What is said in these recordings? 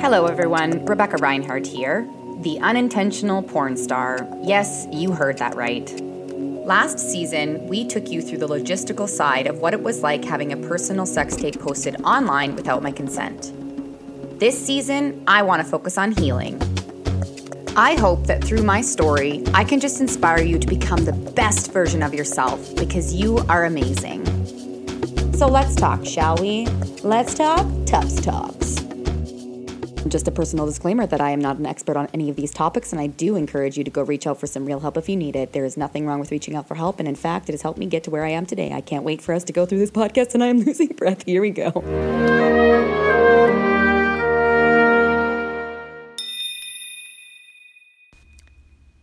Hello, everyone. Rebecca Reinhart here, the unintentional porn star. Yes, you heard that right. Last season, we took you through the logistical side of what it was like having a personal sex tape posted online without my consent. This season, I want to focus on healing. I hope that through my story, I can just inspire you to become the best version of yourself because you are amazing. So let's talk, shall we? Let's talk Tufts Talks. Just a personal disclaimer that I am not an expert on any of these topics, and I do encourage you to go reach out for some real help if you need it. There is nothing wrong with reaching out for help, and in fact, it has helped me get to where I am today. I can't wait for us to go through this podcast, and I am losing breath. Here we go.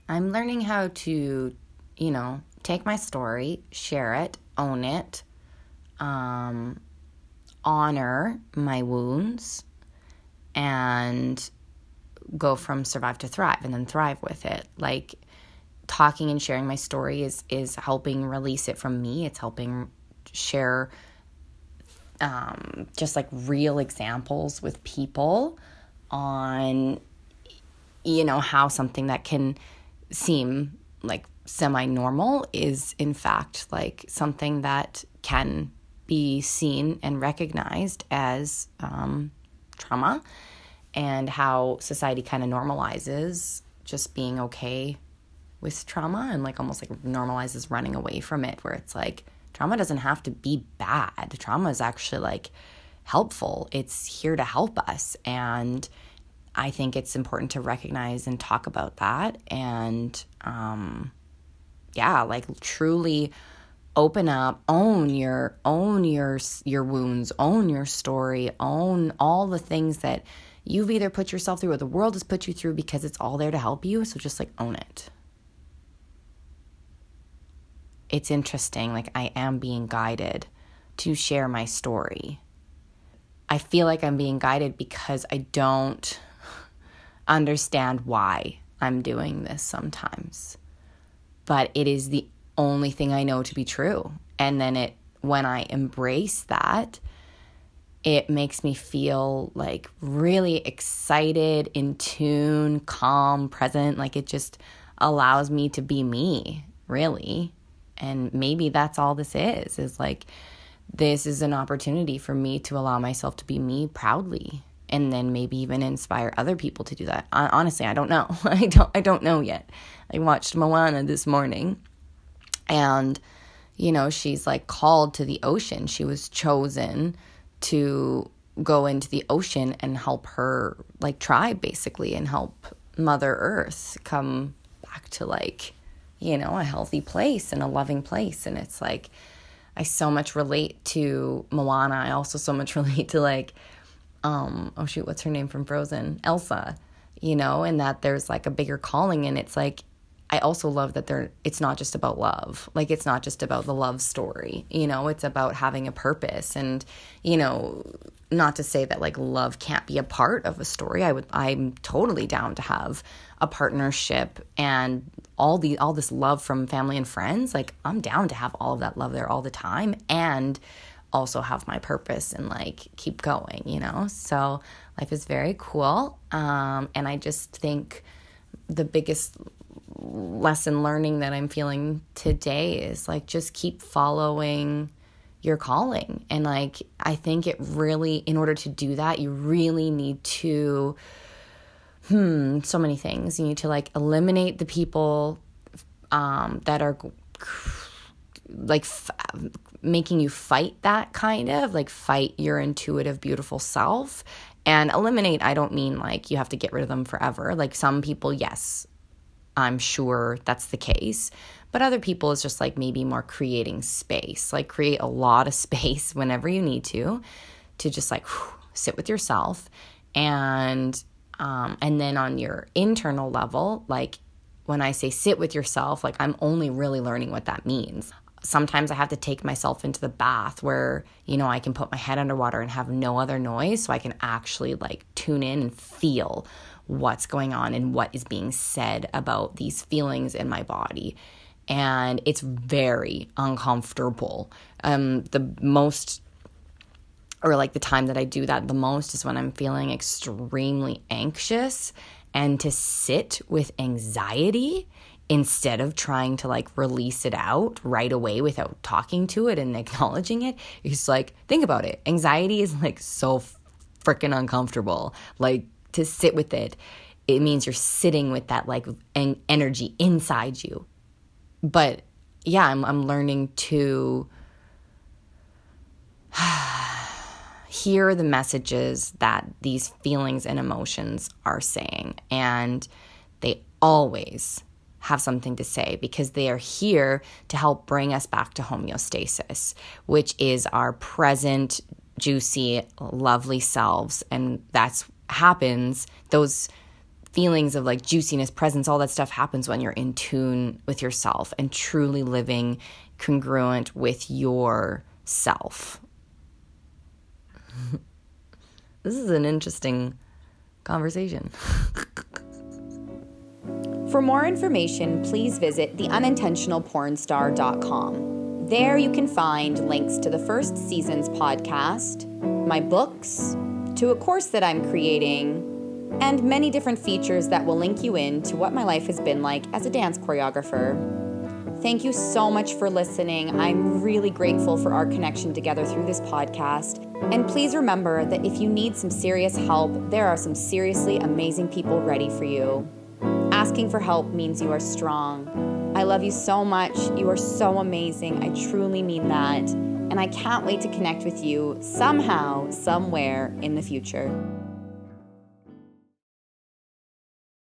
I'm learning how to, you know, take my story, share it, own it, um, honor my wounds and go from survive to thrive and then thrive with it. Like talking and sharing my story is is helping release it from me. It's helping share um, just like real examples with people on you know how something that can seem like semi normal is in fact like something that can be seen and recognized as um, trauma and how society kind of normalizes just being okay with trauma and like almost like normalizes running away from it where it's like trauma doesn't have to be bad. Trauma is actually like helpful. It's here to help us. And i think it's important to recognize and talk about that and um yeah like truly open up own your own your your wounds own your story own all the things that you've either put yourself through or the world has put you through because it's all there to help you. So just like own it. It's interesting. Like i am being guided to share my story. I feel like i'm being guided because i don't understand why i'm doing this sometimes. But it is the only thing I know to be true. And then it when I embrace that, it makes me feel like really excited, in tune, calm, present. Like it just allows me to be me, really. And maybe that's all this is, is like this is an opportunity for me to allow myself to be me proudly and then maybe even inspire other people to do that. Honestly, I don't know. I don't I don't know yet. I watched Moana this morning and you know she's like called to the ocean. She was chosen to go into the ocean and help her like tribe basically and help mother earth come back to like you know a healthy place and a loving place. And it's like i so much relate to moana. I also so much relate to like um oh shoot what's her name from frozen? Elsa you know and that there's like a bigger calling. And it's like I also love that they're it's not just about love. Like it's not just about the love story. You know, it's about having a purpose and you know, not to say that like love can't be a part of a story. I would I'm totally down to have a partnership and all the all this love from family and friends. Like I'm down to have all of that love there all the time and also have my purpose and like keep going, you know? So life is very cool. Um and I just think the biggest lesson learning that I'm feeling today is like just keep following your calling. And like, I think it really, in order to do that, you really need to, hmm, so many things. You need to like eliminate the people um, that are like f- making you fight that kind of like fight your intuitive, beautiful self. And eliminate, I don't mean like you have to get rid of them forever. Like some people, yes, I'm sure that's the case. But other people is just like maybe more creating space, like create a lot of space whenever you need to, to just like whew, sit with yourself. And, um, and then on your internal level, like when I say sit with yourself, like I'm only really learning what that means. Sometimes I have to take myself into the bath where, you know, I can put my head underwater and have no other noise so I can actually like tune in and feel what's going on and what is being said about these feelings in my body. and it's very uncomfortable. Um, the most or like the time that I do that the most is when I'm feeling extremely anxious and to sit with anxiety instead of trying to like release it out right away without talking to it and acknowledging it, it is like think about it anxiety is like so freaking uncomfortable like to sit with it it means you're sitting with that like en- energy inside you but yeah i'm i'm learning to hear the messages that these feelings and emotions are saying and they always have something to say because they are here to help bring us back to homeostasis, which is our present, juicy, lovely selves. And that's happens, those feelings of like juiciness, presence, all that stuff happens when you're in tune with yourself and truly living congruent with yourself. this is an interesting conversation. For more information, please visit theunintentionalpornstar.com. There you can find links to the first season's podcast, my books, to a course that I'm creating, and many different features that will link you in to what my life has been like as a dance choreographer. Thank you so much for listening. I'm really grateful for our connection together through this podcast. And please remember that if you need some serious help, there are some seriously amazing people ready for you. Asking for help means you are strong. I love you so much. You are so amazing. I truly mean that. And I can't wait to connect with you somehow, somewhere in the future.